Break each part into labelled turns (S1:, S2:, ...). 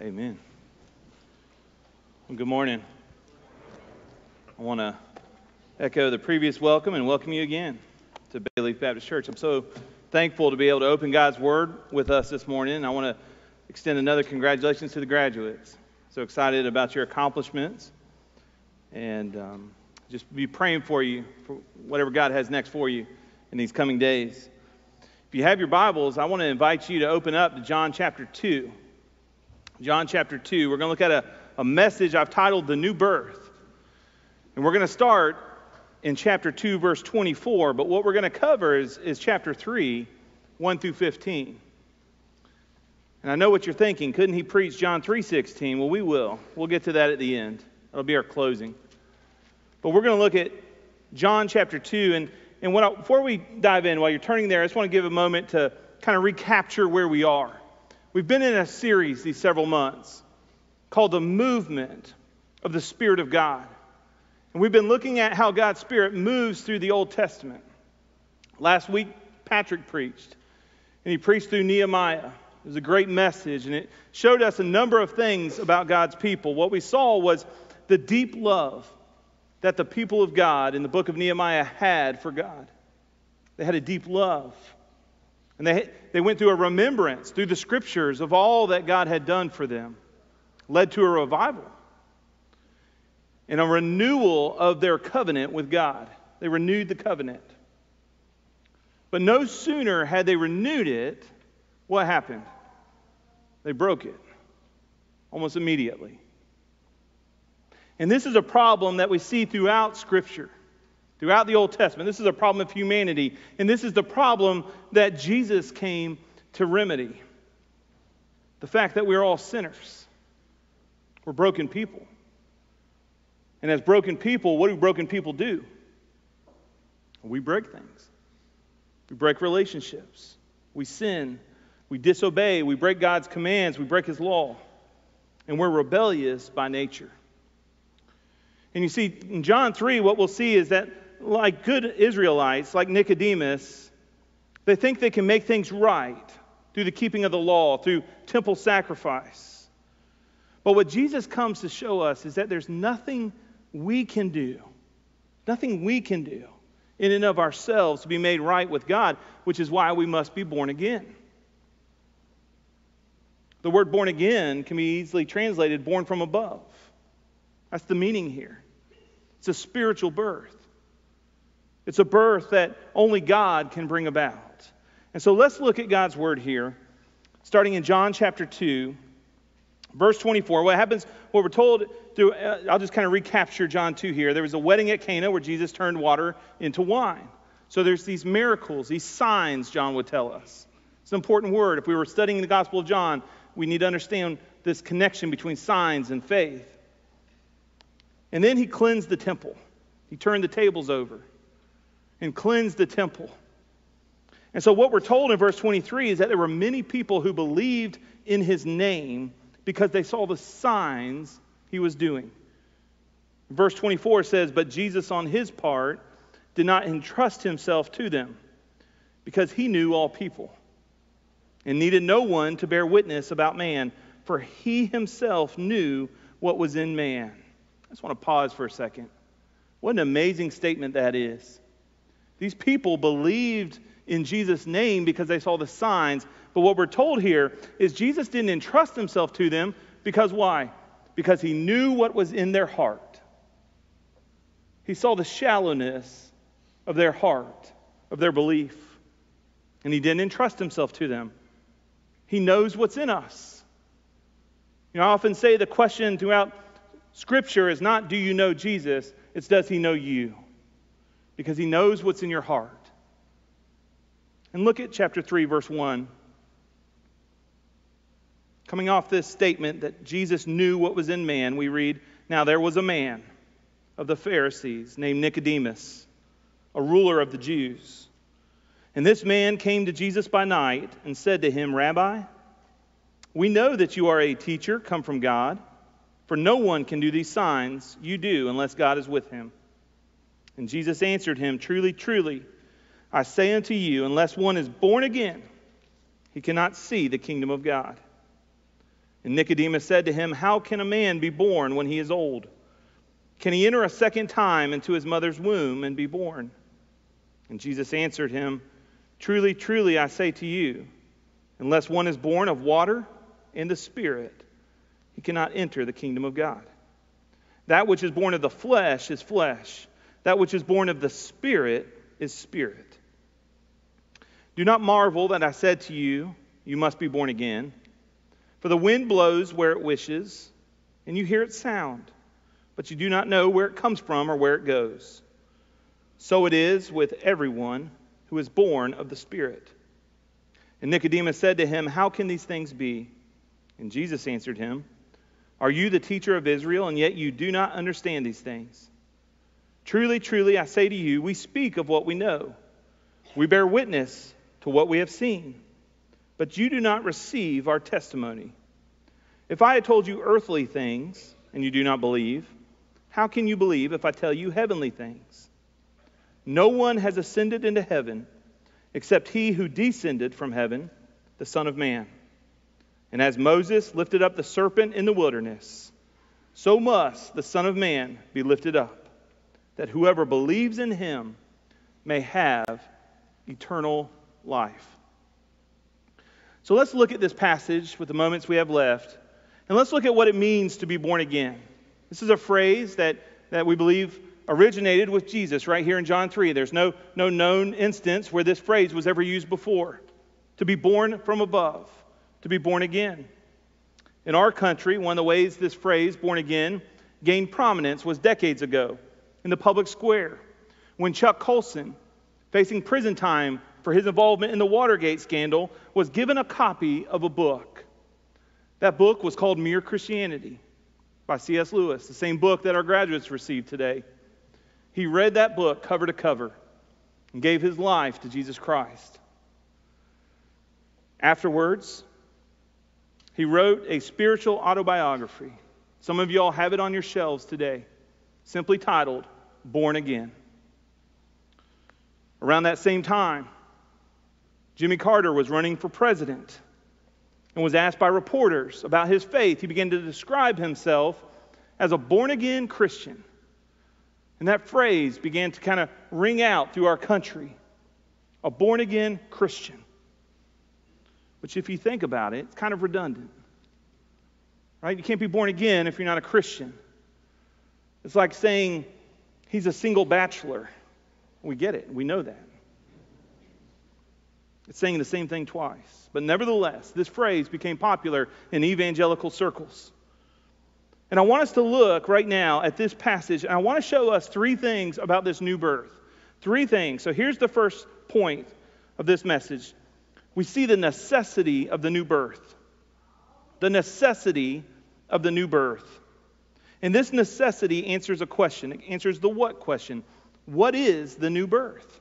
S1: Amen. Well, good morning. I want to echo the previous welcome and welcome you again to Bayleaf Baptist Church. I'm so thankful to be able to open God's Word with us this morning. I want to extend another congratulations to the graduates. So excited about your accomplishments and um, just be praying for you for whatever God has next for you in these coming days. If you have your Bibles, I want to invite you to open up to John chapter 2. John chapter 2. We're going to look at a, a message I've titled The New Birth. And we're going to start in chapter 2, verse 24, but what we're going to cover is, is chapter 3, 1 through 15. And I know what you're thinking. Couldn't he preach John 3:16? Well, we will. We'll get to that at the end. That'll be our closing. But we're going to look at John chapter 2. And, and I, before we dive in, while you're turning there, I just want to give a moment to kind of recapture where we are. We've been in a series these several months called The Movement of the Spirit of God. And we've been looking at how God's Spirit moves through the Old Testament. Last week, Patrick preached, and he preached through Nehemiah. It was a great message, and it showed us a number of things about God's people. What we saw was the deep love that the people of God in the book of Nehemiah had for God. They had a deep love. And they, they went through a remembrance through the scriptures of all that God had done for them, led to a revival and a renewal of their covenant with God. They renewed the covenant. But no sooner had they renewed it, what happened? They broke it almost immediately. And this is a problem that we see throughout Scripture throughout the Old Testament. This is a problem of humanity, and this is the problem that Jesus came to remedy the fact that we're all sinners. We're broken people. And as broken people, what do broken people do? We break things. We break relationships. We sin. We disobey. We break God's commands. We break His law. And we're rebellious by nature. And you see, in John 3, what we'll see is that like good Israelites, like Nicodemus, they think they can make things right through the keeping of the law, through temple sacrifice. But what Jesus comes to show us is that there's nothing we can do, nothing we can do in and of ourselves to be made right with God, which is why we must be born again. The word born again can be easily translated born from above. That's the meaning here. It's a spiritual birth. It's a birth that only God can bring about. And so let's look at God's word here, starting in John chapter 2, verse 24. What happens, what we're told through, uh, I'll just kind of recapture John 2 here. There was a wedding at Cana where Jesus turned water into wine. So there's these miracles, these signs, John would tell us. It's an important word. If we were studying the Gospel of John, we need to understand this connection between signs and faith. And then he cleansed the temple, he turned the tables over and cleansed the temple. And so, what we're told in verse 23 is that there were many people who believed in his name because they saw the signs he was doing. Verse 24 says, But Jesus, on his part, did not entrust himself to them because he knew all people and needed no one to bear witness about man, for he himself knew what was in man. I just want to pause for a second. What an amazing statement that is. These people believed in Jesus' name because they saw the signs. But what we're told here is Jesus didn't entrust himself to them because why? Because he knew what was in their heart. He saw the shallowness of their heart, of their belief, and he didn't entrust himself to them. He knows what's in us. You know, I often say the question throughout Scripture is not, do you know Jesus? It's, does he know you? Because he knows what's in your heart. And look at chapter 3, verse 1. Coming off this statement that Jesus knew what was in man, we read, Now there was a man of the Pharisees named Nicodemus, a ruler of the Jews. And this man came to Jesus by night and said to him, Rabbi, we know that you are a teacher come from God, for no one can do these signs you do unless God is with him. And Jesus answered him, Truly, truly, I say unto you, unless one is born again, he cannot see the kingdom of God. And Nicodemus said to him, How can a man be born when he is old? Can he enter a second time into his mother's womb and be born? And Jesus answered him, Truly, truly, I say to you, unless one is born of water and the Spirit, he cannot enter the kingdom of God. That which is born of the flesh is flesh, that which is born of the Spirit is spirit. Do not marvel that I said to you, You must be born again. For the wind blows where it wishes, and you hear its sound, but you do not know where it comes from or where it goes. So it is with everyone who is born of the Spirit. And Nicodemus said to him, How can these things be? And Jesus answered him, Are you the teacher of Israel, and yet you do not understand these things? Truly, truly, I say to you, we speak of what we know. We bear witness to what we have seen but you do not receive our testimony. If I had told you earthly things and you do not believe, how can you believe if I tell you heavenly things? No one has ascended into heaven except he who descended from heaven, the Son of Man. And as Moses lifted up the serpent in the wilderness, so must the Son of Man be lifted up, that whoever believes in him may have eternal life. So let's look at this passage with the moments we have left, and let's look at what it means to be born again. This is a phrase that, that we believe originated with Jesus right here in John 3. There's no, no known instance where this phrase was ever used before. To be born from above, to be born again. In our country, one of the ways this phrase, born again, gained prominence was decades ago in the public square when Chuck Colson, facing prison time for his involvement in the Watergate scandal, was given a copy of a book. That book was called Mere Christianity by C.S. Lewis, the same book that our graduates received today. He read that book cover to cover and gave his life to Jesus Christ. Afterwards, he wrote a spiritual autobiography. Some of you all have it on your shelves today, simply titled Born Again. Around that same time, Jimmy Carter was running for president and was asked by reporters about his faith. He began to describe himself as a born again Christian. And that phrase began to kind of ring out through our country a born again Christian. Which, if you think about it, it's kind of redundant. Right? You can't be born again if you're not a Christian. It's like saying he's a single bachelor. We get it, we know that. It's saying the same thing twice. But nevertheless, this phrase became popular in evangelical circles. And I want us to look right now at this passage, and I want to show us three things about this new birth. Three things. So here's the first point of this message we see the necessity of the new birth. The necessity of the new birth. And this necessity answers a question. It answers the what question. What is the new birth?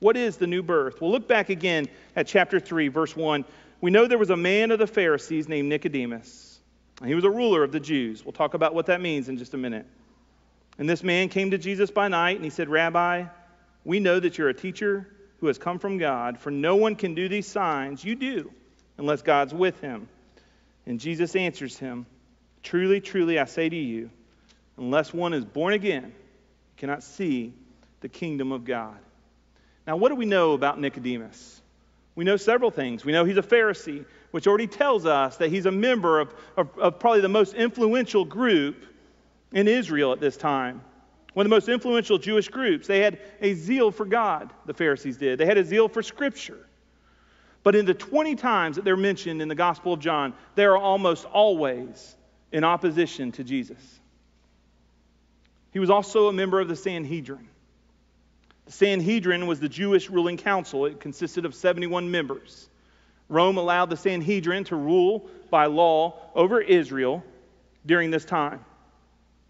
S1: What is the new birth? Well, look back again at chapter 3, verse 1. We know there was a man of the Pharisees named Nicodemus. and He was a ruler of the Jews. We'll talk about what that means in just a minute. And this man came to Jesus by night and he said, Rabbi, we know that you're a teacher who has come from God, for no one can do these signs you do unless God's with him. And Jesus answers him, Truly, truly, I say to you, unless one is born again, cannot see the kingdom of God. Now, what do we know about Nicodemus? We know several things. We know he's a Pharisee, which already tells us that he's a member of, of, of, probably the most influential group in Israel at this time. One of the most influential Jewish groups. They had a zeal for God, the Pharisees did. They had a zeal for Scripture. But in the 20 times that they're mentioned in the Gospel of John, they are almost always in opposition to Jesus. He was also a member of the Sanhedrin. The Sanhedrin was the Jewish ruling council, it consisted of 71 members. Rome allowed the Sanhedrin to rule by law over Israel during this time.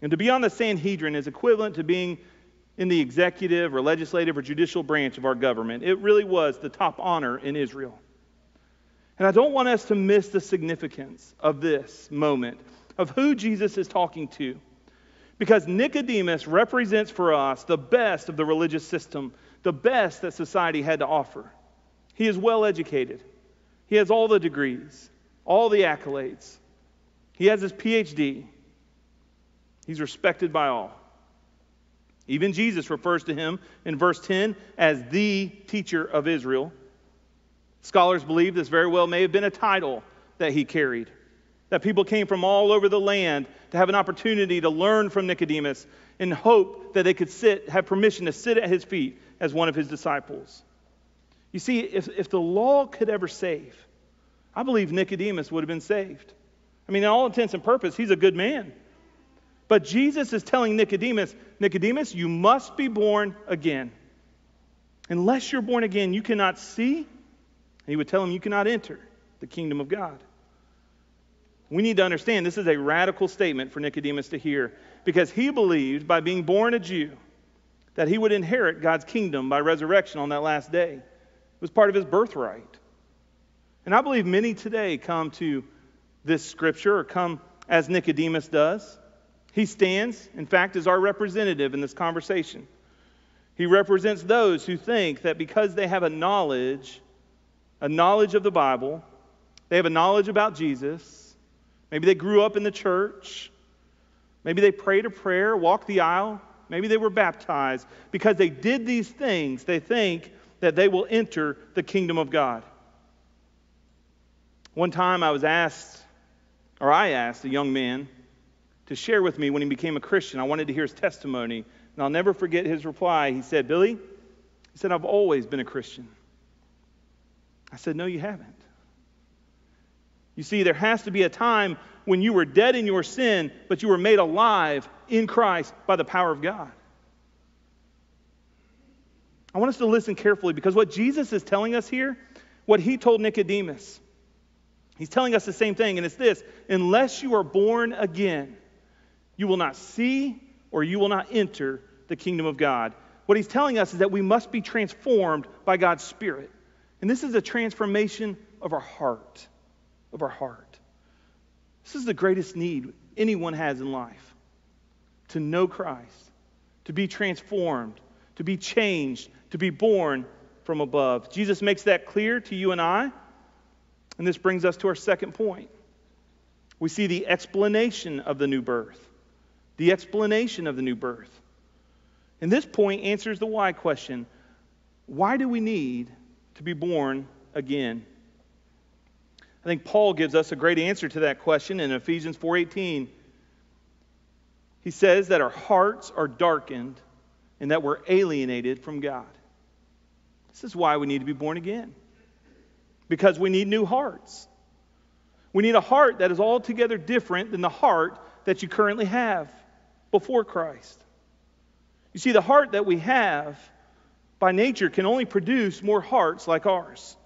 S1: And to be on the Sanhedrin is equivalent to being in the executive or legislative or judicial branch of our government. It really was the top honor in Israel. And I don't want us to miss the significance of this moment, of who Jesus is talking to. Because Nicodemus represents for us the best of the religious system, the best that society had to offer. He is well educated, he has all the degrees, all the accolades. He has his PhD. He's respected by all. Even Jesus refers to him in verse 10 as the teacher of Israel. Scholars believe this very well may have been a title that he carried, that people came from all over the land to have an opportunity to learn from Nicodemus in hope that they could sit, have permission to sit at his feet as one of his disciples. You see, if, if the law could ever save, I believe Nicodemus would have been saved. I mean, in all intents and purposes, he's a good man. But Jesus is telling Nicodemus, Nicodemus, you must be born again. Unless you're born again, you cannot see. And he would tell him, you cannot enter the kingdom of God. We need to understand this is a radical statement for Nicodemus to hear because he believed by being born a Jew that he would inherit God's kingdom by resurrection on that last day. It was part of his birthright. And I believe many today come to this scripture or come as Nicodemus does. He stands, in fact, as our representative in this conversation. He represents those who think that because they have a knowledge, a knowledge of the Bible, they have a knowledge about Jesus, maybe they grew up in the church, maybe they prayed a prayer, walked the aisle, maybe they were baptized, because they did these things, they think that they will enter the kingdom of God. One time I was asked, or I asked a young man to share with me when he became a Christian. I wanted to hear his testimony, and I'll never forget his reply. He said, Billy, he said, I've always been a Christian. I said, No, you haven't. You see, there has to be a time when you were dead in your sin, but you were made alive in Christ by the power of God. I want us to listen carefully because what Jesus is telling us here, what he told Nicodemus, he's telling us the same thing, and it's this unless you are born again, you will not see or you will not enter the kingdom of God. What he's telling us is that we must be transformed by God's Spirit. And this is a transformation of our heart. Of our heart. This is the greatest need anyone has in life to know Christ, to be transformed, to be changed, to be born from above. Jesus makes that clear to you and I. And this brings us to our second point. We see the explanation of the new birth the explanation of the new birth. And this point answers the why question why do we need to be born again? I think Paul gives us a great answer to that question in Ephesians 4:18. He says that our hearts are darkened and that we're alienated from God. This is why we need to be born again. Because we need new hearts. We need a heart that is altogether different than the heart that you currently have before Christ. You see, the heart that we have by nature can only produce more hearts like ours.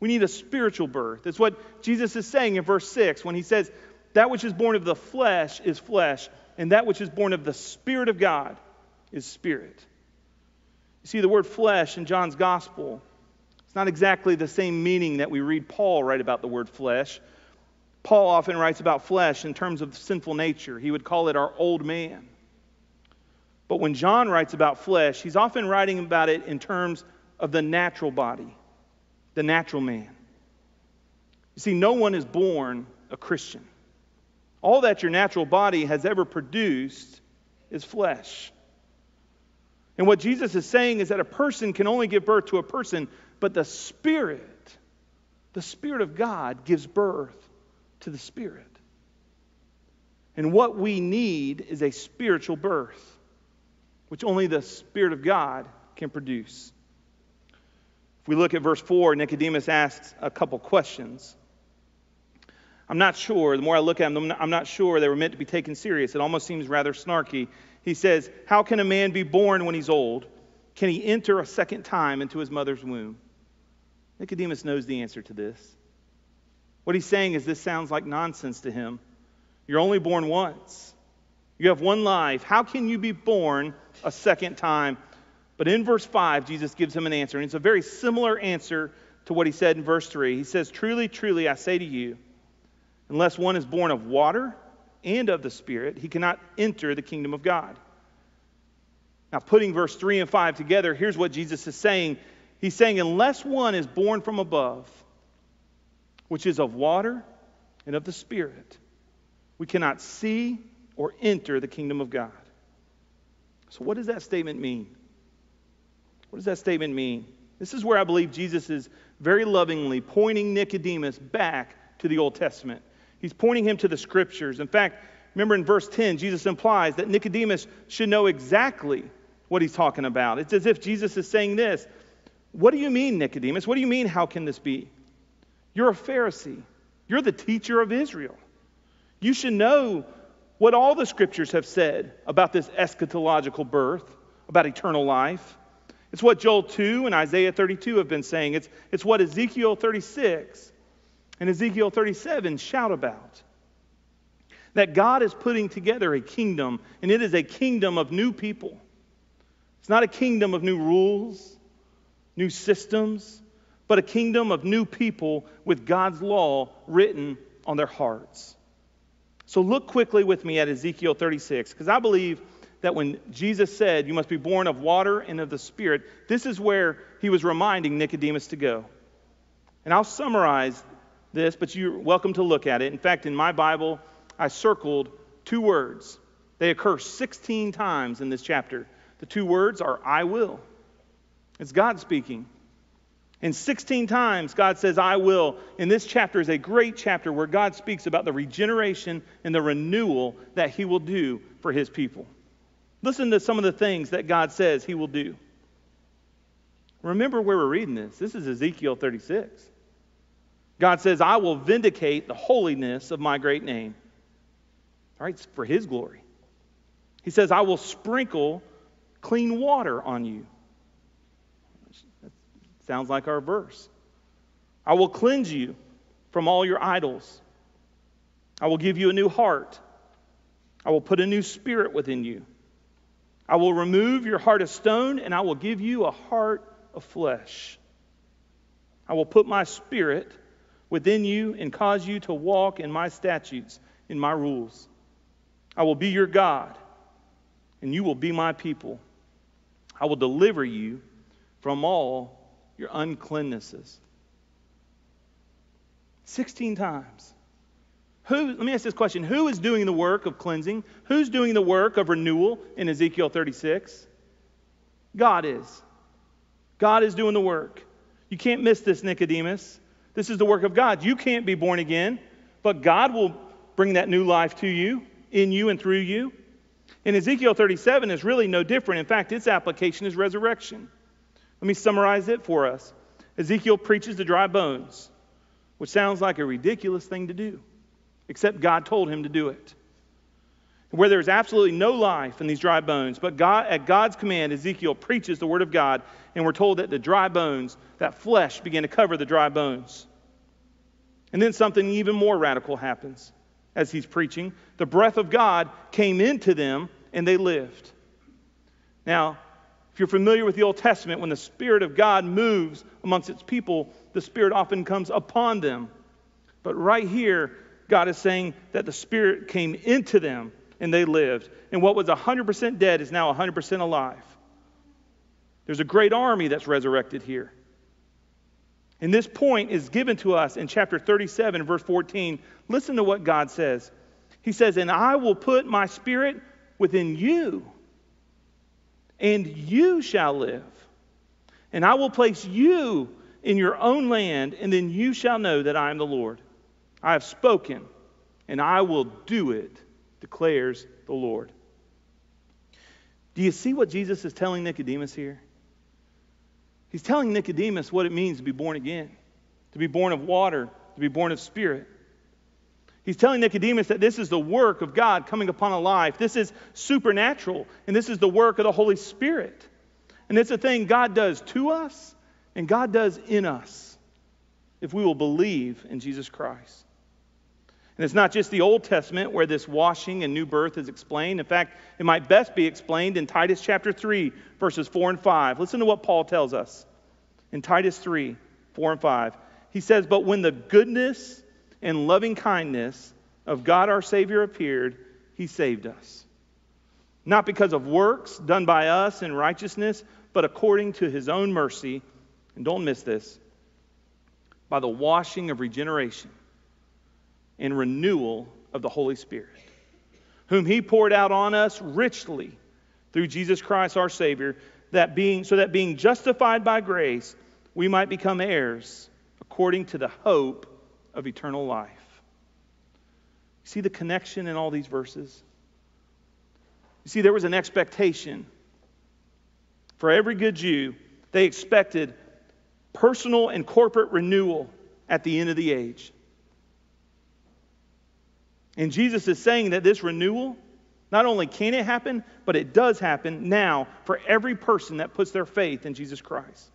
S1: We need a spiritual birth. That's what Jesus is saying in verse 6 when he says, That which is born of the flesh is flesh, and that which is born of the Spirit of God is spirit. You see, the word flesh in John's gospel, it's not exactly the same meaning that we read Paul write about the word flesh. Paul often writes about flesh in terms of sinful nature. He would call it our old man. But when John writes about flesh, he's often writing about it in terms of the natural body, the natural man. You see, no one is born a Christian. All that your natural body has ever produced is flesh. And what Jesus is saying is that a person can only give birth to a person, but the Spirit, the Spirit of God, gives birth to the Spirit. And what we need is a spiritual birth, which only the Spirit of God can produce. If we look at verse 4, Nicodemus asks a couple questions. I'm not sure, the more I look at them, I'm not sure they were meant to be taken serious. It almost seems rather snarky. He says, How can a man be born when he's old? Can he enter a second time into his mother's womb? Nicodemus knows the answer to this. What he's saying is this sounds like nonsense to him. You're only born once. You have one life. How can you be born a second time? But in verse 5, Jesus gives him an answer. And it's a very similar answer to what he said in verse 3. He says, Truly, truly, I say to you, unless one is born of water and of the Spirit, he cannot enter the kingdom of God. Now, putting verse 3 and 5 together, here's what Jesus is saying. He's saying, unless one is born from above, which is of water and of the Spirit. we cannot see or enter the kingdom of God. So, what does that statement mean? What does that statement mean? This is where I believe Jesus is very lovingly pointing Nicodemus back to the Old Testament. He's pointing him to the scriptures. In fact, remember in verse 10, Jesus implies that Nicodemus should know exactly what he's talking about. It's as if Jesus is saying this What do you mean, Nicodemus? What do you mean, how can this be? You're a Pharisee, you're the teacher of Israel. You should know what all the scriptures have said about this eschatological birth, about eternal life. It's what Joel 2 and Isaiah 32 have been saying. It's, it's what Ezekiel 36 and Ezekiel 37 shout about. That God is putting together a kingdom, and it is a kingdom of new people. It's not a kingdom of new rules, new systems, but a kingdom of new people with God's law written on their hearts. So look quickly with me at Ezekiel 36, because I believe that when Jesus said, You must be born of water and of the Spirit, this is where he was reminding Nicodemus to go. And I'll summarize this, but you're welcome to look at it. In fact, in my Bible, I circled two words. They occur 16 times in this chapter. The two words are I will. It's God speaking. And 16 times God says, I will. And this chapter is a great chapter where God speaks about the regeneration and the renewal that He will do for His people. Listen to some of the things that God says He will do. Remember where we're reading this. This is Ezekiel 36. God says, I will vindicate the holiness of my great name. All right, for His glory. He says, I will sprinkle clean water on you. That sounds like our verse. I will cleanse you from all your idols. I will give you a new heart. I will put a new spirit within you. I will remove your heart of stone, and I will give you a heart of flesh. I will put my spirit within you and cause you to walk in my statutes, in my rules. I will be your God, and you will be my people. I will deliver you from all your uncleannesses. 16 times. Who, let me ask this question Who is doing the work of cleansing? Who's doing the work of renewal in Ezekiel 36? God is. God is doing the work. You can't miss this, Nicodemus. This is the work of God. You can't be born again, but God will bring that new life to you, in you, and through you. And Ezekiel 37 is really no different. In fact, its application is resurrection. Let me summarize it for us. Ezekiel preaches to dry bones, which sounds like a ridiculous thing to do, except God told him to do it. Where there's absolutely no life in these dry bones, but God, at God's command, Ezekiel preaches the word of God, and we're told that the dry bones, that flesh, began to cover the dry bones. And then something even more radical happens as he's preaching. The breath of God came into them, and they lived. Now, if you're familiar with the Old Testament, when the Spirit of God moves amongst its people, the Spirit often comes upon them. But right here, God is saying that the Spirit came into them and they lived. And what was 100% dead is now 100% alive. There's a great army that's resurrected here. And this point is given to us in chapter 37, verse 14. Listen to what God says. He says, And I will put my spirit within you and you shall live. And I will place you in your own land, and then you shall know that I am the Lord. I have spoken, and I will do it, declares the Lord. Do you see what Jesus is telling Nicodemus here? He's telling Nicodemus what it means to be born again, to be born of water, to be born of spirit. He's telling Nicodemus that this is the work of God coming upon a life. This is supernatural, and this is the work of the Holy Spirit. And it's a thing God does to us and God does in us if we will believe in Jesus Christ. And it's not just the Old Testament where this washing and new birth is explained. In fact, it might best be explained in Titus chapter 3, verses 4 and 5. Listen to what Paul tells us in Titus 3, 4 and 5. He says, But when the goodness and loving kindness of God our Savior appeared, he saved us. Not because of works done by us in righteousness, but according to his own mercy. And don't miss this by the washing of regeneration and renewal of the Holy Spirit, whom he poured out on us richly through Jesus Christ our Savior, that being so that being justified by grace, we might become heirs according to the hope of eternal life. See the connection in all these verses? You see, there was an expectation. For every good Jew, they expected personal and corporate renewal at the end of the age. And Jesus is saying that this renewal, not only can it happen, but it does happen now for every person that puts their faith in Jesus Christ.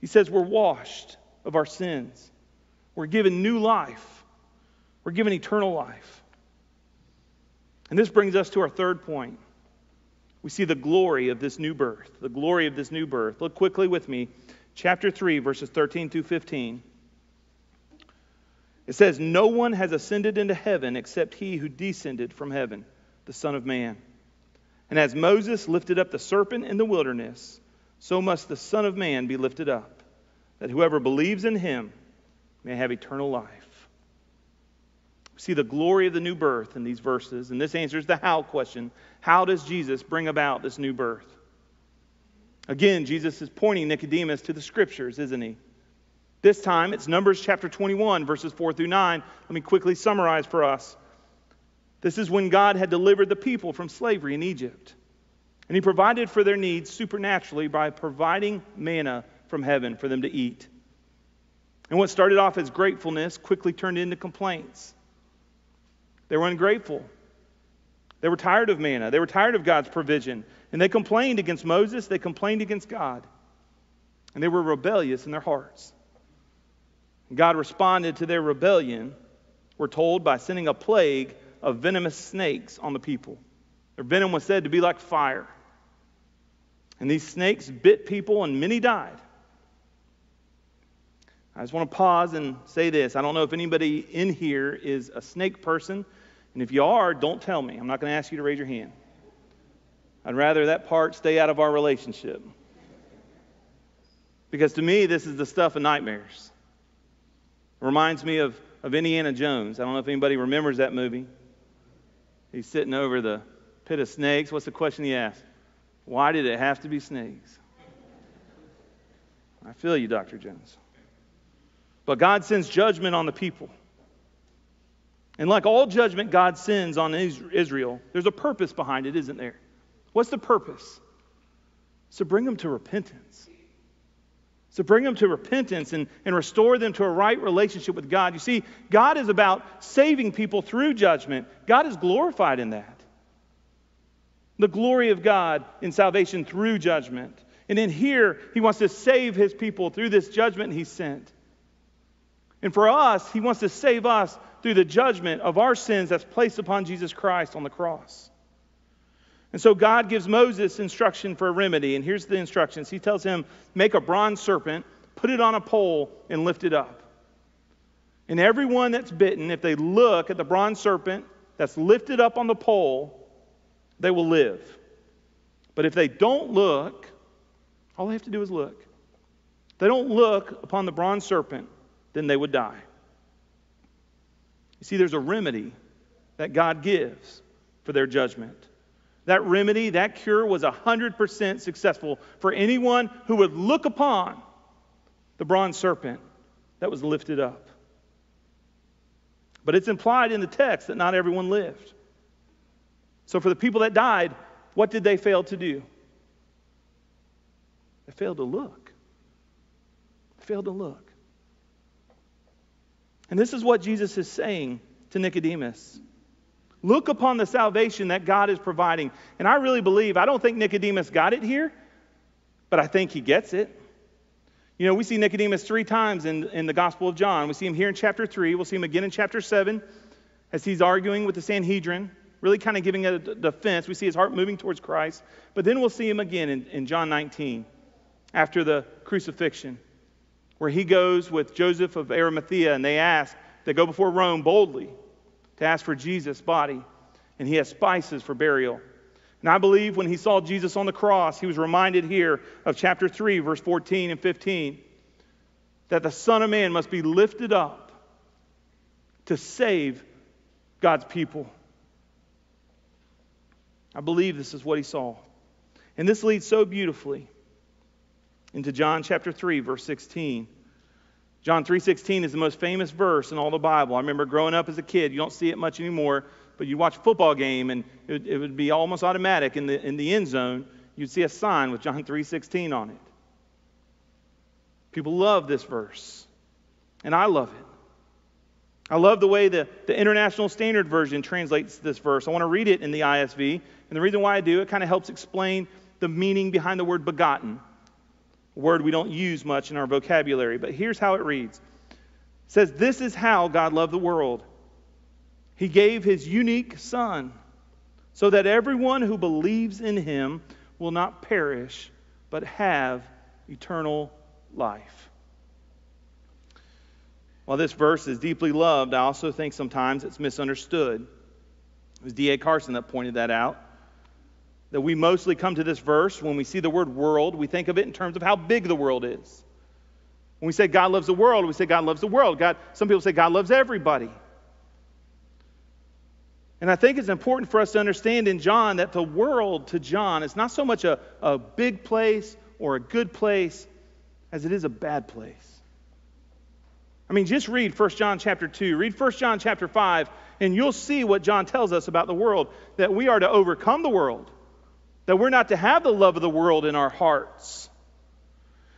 S1: He says we're washed of our sins, we're given new life, we're given eternal life. And this brings us to our third point. We see the glory of this new birth, the glory of this new birth. Look quickly with me, chapter 3, verses 13 through 15. It says, No one has ascended into heaven except he who descended from heaven, the Son of Man. And as Moses lifted up the serpent in the wilderness, so must the Son of Man be lifted up, that whoever believes in him may have eternal life. We see the glory of the new birth in these verses, and this answers the how question How does Jesus bring about this new birth? Again, Jesus is pointing Nicodemus to the scriptures, isn't he? This time it's Numbers chapter 21, verses 4 through 9. Let me quickly summarize for us. This is when God had delivered the people from slavery in Egypt. And he provided for their needs supernaturally by providing manna from heaven for them to eat. And what started off as gratefulness quickly turned into complaints. They were ungrateful. They were tired of manna. They were tired of God's provision. And they complained against Moses. They complained against God. And they were rebellious in their hearts. God responded to their rebellion, we're told, by sending a plague of venomous snakes on the people. Their venom was said to be like fire. And these snakes bit people, and many died. I just want to pause and say this. I don't know if anybody in here is a snake person. And if you are, don't tell me. I'm not going to ask you to raise your hand. I'd rather that part stay out of our relationship. Because to me, this is the stuff of nightmares. Reminds me of, of Indiana Jones. I don't know if anybody remembers that movie. He's sitting over the pit of snakes. What's the question he asks? Why did it have to be snakes? I feel you, Dr. Jones. But God sends judgment on the people. And like all judgment God sends on Israel, there's a purpose behind it, isn't there? What's the purpose? To bring them to repentance. So bring them to repentance and, and restore them to a right relationship with God. You see, God is about saving people through judgment. God is glorified in that. The glory of God in salvation through judgment. And in here, He wants to save His people through this judgment He sent. And for us, He wants to save us through the judgment of our sins that's placed upon Jesus Christ on the cross. And so God gives Moses instruction for a remedy. And here's the instructions He tells him, Make a bronze serpent, put it on a pole, and lift it up. And everyone that's bitten, if they look at the bronze serpent that's lifted up on the pole, they will live. But if they don't look, all they have to do is look. If they don't look upon the bronze serpent, then they would die. You see, there's a remedy that God gives for their judgment. That remedy, that cure was 100% successful for anyone who would look upon the bronze serpent that was lifted up. But it's implied in the text that not everyone lived. So, for the people that died, what did they fail to do? They failed to look. They failed to look. And this is what Jesus is saying to Nicodemus. Look upon the salvation that God is providing. And I really believe, I don't think Nicodemus got it here, but I think he gets it. You know, we see Nicodemus three times in, in the Gospel of John. We see him here in chapter 3. We'll see him again in chapter 7 as he's arguing with the Sanhedrin, really kind of giving a defense. We see his heart moving towards Christ. But then we'll see him again in, in John 19 after the crucifixion, where he goes with Joseph of Arimathea and they ask, they go before Rome boldly to ask for Jesus' body, and he has spices for burial. And I believe when he saw Jesus on the cross, he was reminded here of chapter 3, verse 14 and 15, that the Son of Man must be lifted up to save God's people. I believe this is what he saw. And this leads so beautifully into John chapter 3 verse 16. John 3:16 is the most famous verse in all the Bible. I remember growing up as a kid, you don't see it much anymore, but you'd watch a football game and it, it would be almost automatic in the in the end zone, you'd see a sign with John 3:16 on it. People love this verse. And I love it. I love the way the, the International Standard Version translates this verse. I want to read it in the ISV. And the reason why I do, it kind of helps explain the meaning behind the word begotten, word we don't use much in our vocabulary. But here's how it reads It says, This is how God loved the world. He gave his unique Son so that everyone who believes in him will not perish, but have eternal life. While this verse is deeply loved, I also think sometimes it's misunderstood. It was D.A. Carson that pointed that out. That we mostly come to this verse when we see the word world, we think of it in terms of how big the world is. When we say God loves the world, we say God loves the world. God, some people say God loves everybody. And I think it's important for us to understand in John that the world to John is not so much a, a big place or a good place as it is a bad place. I mean, just read 1 John chapter 2, read 1 John chapter 5, and you'll see what John tells us about the world that we are to overcome the world, that we're not to have the love of the world in our hearts.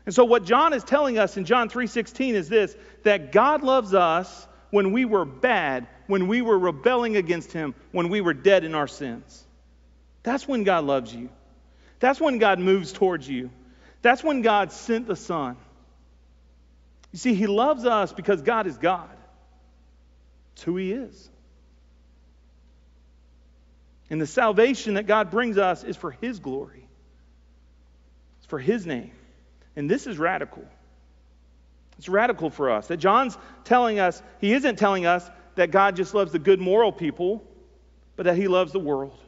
S1: And so what John is telling us in John 3:16 is this that God loves us when we were bad, when we were rebelling against him, when we were dead in our sins. That's when God loves you. That's when God moves towards you. That's when God sent the Son. You see, He loves us because God is God. It's who He is. And the salvation that God brings us is for His glory, it's for His name. And this is radical. It's radical for us. That John's telling us, he isn't telling us that God just loves the good moral people, but that he loves the world.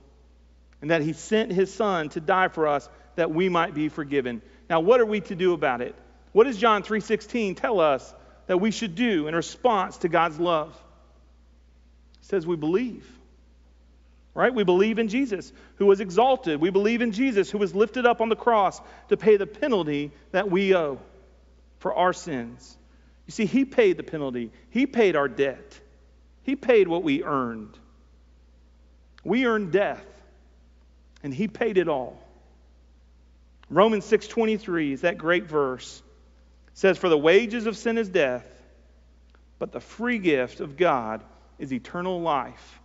S1: And that he sent his son to die for us that we might be forgiven. Now, what are we to do about it? What does John 3:16 tell us that we should do in response to God's love? It says we believe. Right? We believe in Jesus who was exalted. We believe in Jesus who was lifted up on the cross to pay the penalty that we owe for our sins. You see, he paid the penalty. He paid our debt. He paid what we earned. We earned death, and he paid it all. Romans 6:23 is that great verse says, For the wages of sin is death, but the free gift of God is eternal life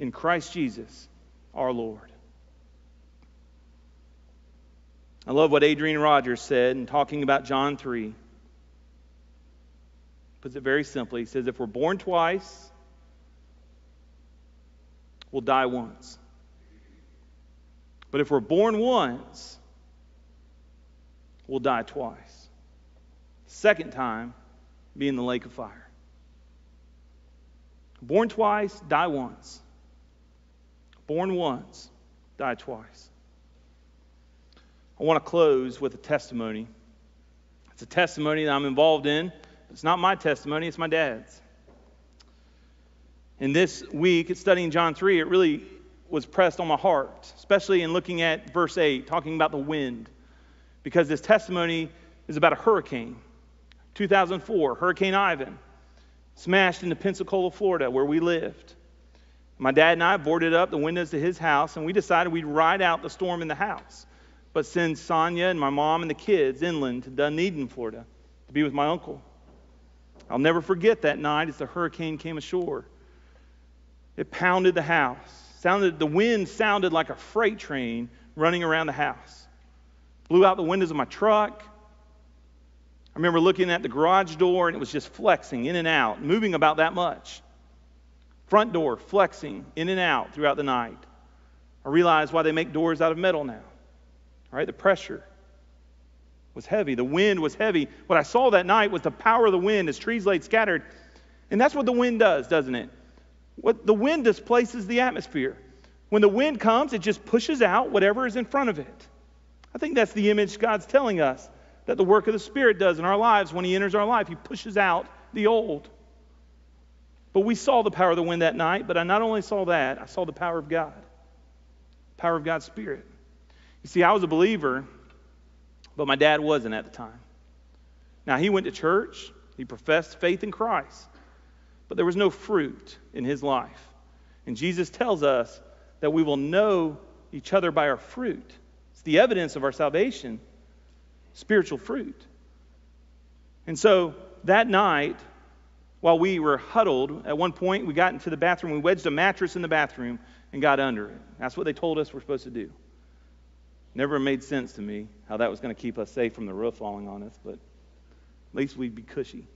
S1: in Christ Jesus our Lord. I love what Adrian Rogers said in talking about John 3. Puts it very simply. He says, If we're born twice, we'll die once. But if we're born once, we'll die twice. Second time, be in the lake of fire. Born twice, die once. Born once, die twice. I want to close with a testimony. It's a testimony that I'm involved in. It's not my testimony, it's my dad's. And this week, studying John 3, it really was pressed on my heart, especially in looking at verse 8, talking about the wind, because this testimony is about a hurricane. 2004, Hurricane Ivan smashed into Pensacola, Florida, where we lived. My dad and I boarded up the windows to his house, and we decided we'd ride out the storm in the house, but send Sonia and my mom and the kids inland to Dunedin, Florida, to be with my uncle. I'll never forget that night as the hurricane came ashore. It pounded the house. Sounded, the wind sounded like a freight train running around the house. Blew out the windows of my truck, I remember looking at the garage door and it was just flexing in and out, moving about that much. Front door flexing in and out throughout the night. I realize why they make doors out of metal now. All right, the pressure was heavy. The wind was heavy. What I saw that night was the power of the wind as trees laid scattered. And that's what the wind does, doesn't it? What the wind displaces the atmosphere. When the wind comes, it just pushes out whatever is in front of it. I think that's the image God's telling us that the work of the Spirit does in our lives when He enters our life. He pushes out the old. But we saw the power of the wind that night, but I not only saw that, I saw the power of God, power of God's Spirit. You see, I was a believer, but my dad wasn't at the time. Now, he went to church, he professed faith in Christ, but there was no fruit in his life. And Jesus tells us that we will know each other by our fruit. It's the evidence of our salvation, spiritual fruit. And so that night, while we were huddled, at one point we got into the bathroom, we wedged a mattress in the bathroom and got under it. That's what they told us we're supposed to do. Never made sense to me how that was going to keep us safe from the roof falling on us, but at least we'd be cushy.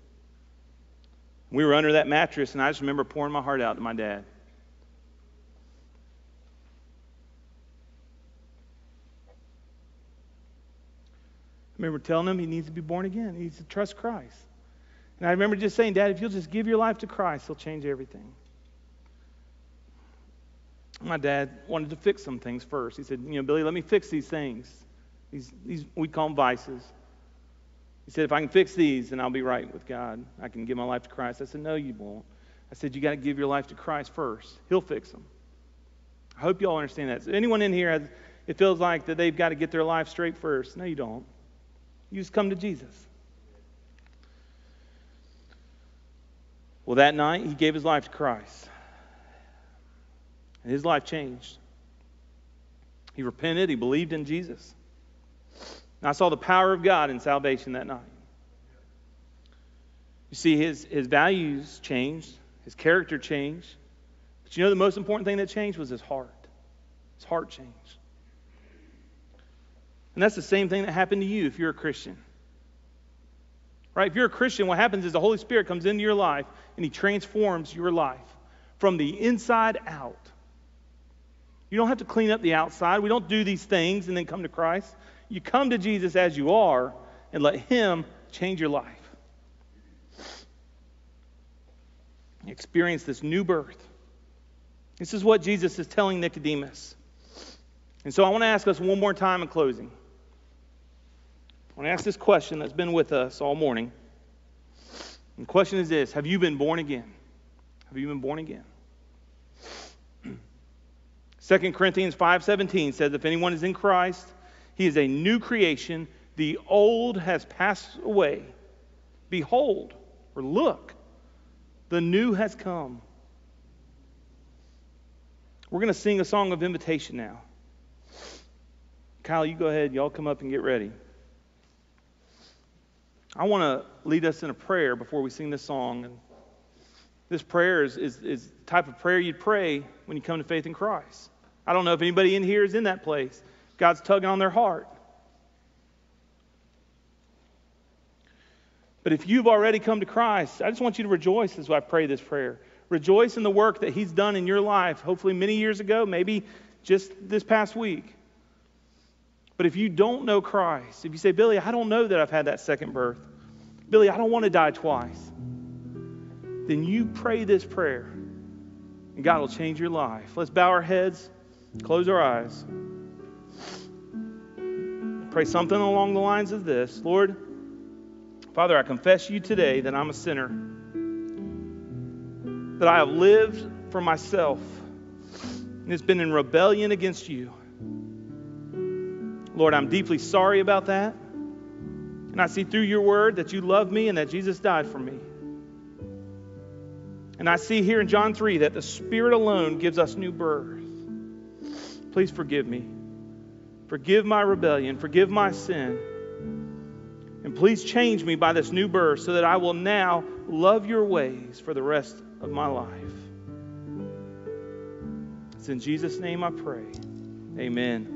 S1: We were under that mattress, and I just remember pouring my heart out to my dad. I remember telling him he needs to be born again. He needs to trust Christ. And I remember just saying, Dad, if you'll just give your life to Christ, he'll change everything. My dad wanted to fix some things first. He said, You know, Billy, let me fix these things. These, these we call them vices. He said, If I can fix these, then I'll be right with God. I can give my life to Christ. I said, No, you won't. I said, You got to give your life to Christ first. He'll fix them. I hope you all understand that. So anyone in here has, it feels like that they've got to get their life straight first. No, you don't. You just come to Jesus. Well, that night, he gave his life to Christ. And his life changed. He repented, he believed in Jesus. And I saw the power of God in salvation that night. You see, his, his values changed, his character changed. But you know the most important thing that changed was his heart. His heart changed. And that's the same thing that happened to you if you're a Christian. Right? If you're a Christian, what happens is the Holy Spirit comes into your life and he transforms your life from the inside out. You don't have to clean up the outside. We don't do these things and then come to Christ. You come to Jesus as you are and let him change your life. experience this new birth. This is what Jesus is telling Nicodemus. And so I want to ask us one more time in closing. I want to ask this question that's been with us all morning. The question is this Have you been born again? Have you been born again? 2 Corinthians 5:17 says if anyone is in Christ, he is a new creation. The old has passed away. Behold, or look, the new has come. We're going to sing a song of invitation now. Kyle, you go ahead. Y'all come up and get ready. I want to lead us in a prayer before we sing this song. And this prayer is, is, is the type of prayer you'd pray when you come to faith in Christ. I don't know if anybody in here is in that place. God's tugging on their heart. But if you've already come to Christ, I just want you to rejoice as I pray this prayer. Rejoice in the work that He's done in your life, hopefully many years ago, maybe just this past week. But if you don't know Christ, if you say, Billy, I don't know that I've had that second birth, Billy, I don't want to die twice, then you pray this prayer and God will change your life. Let's bow our heads, close our eyes. Pray something along the lines of this Lord, Father, I confess you today that I'm a sinner, that I have lived for myself, and it's been in rebellion against you. Lord, I'm deeply sorry about that. And I see through your word that you love me and that Jesus died for me. And I see here in John 3 that the Spirit alone gives us new birth. Please forgive me. Forgive my rebellion. Forgive my sin. And please change me by this new birth so that I will now love your ways for the rest of my life. It's in Jesus' name I pray. Amen.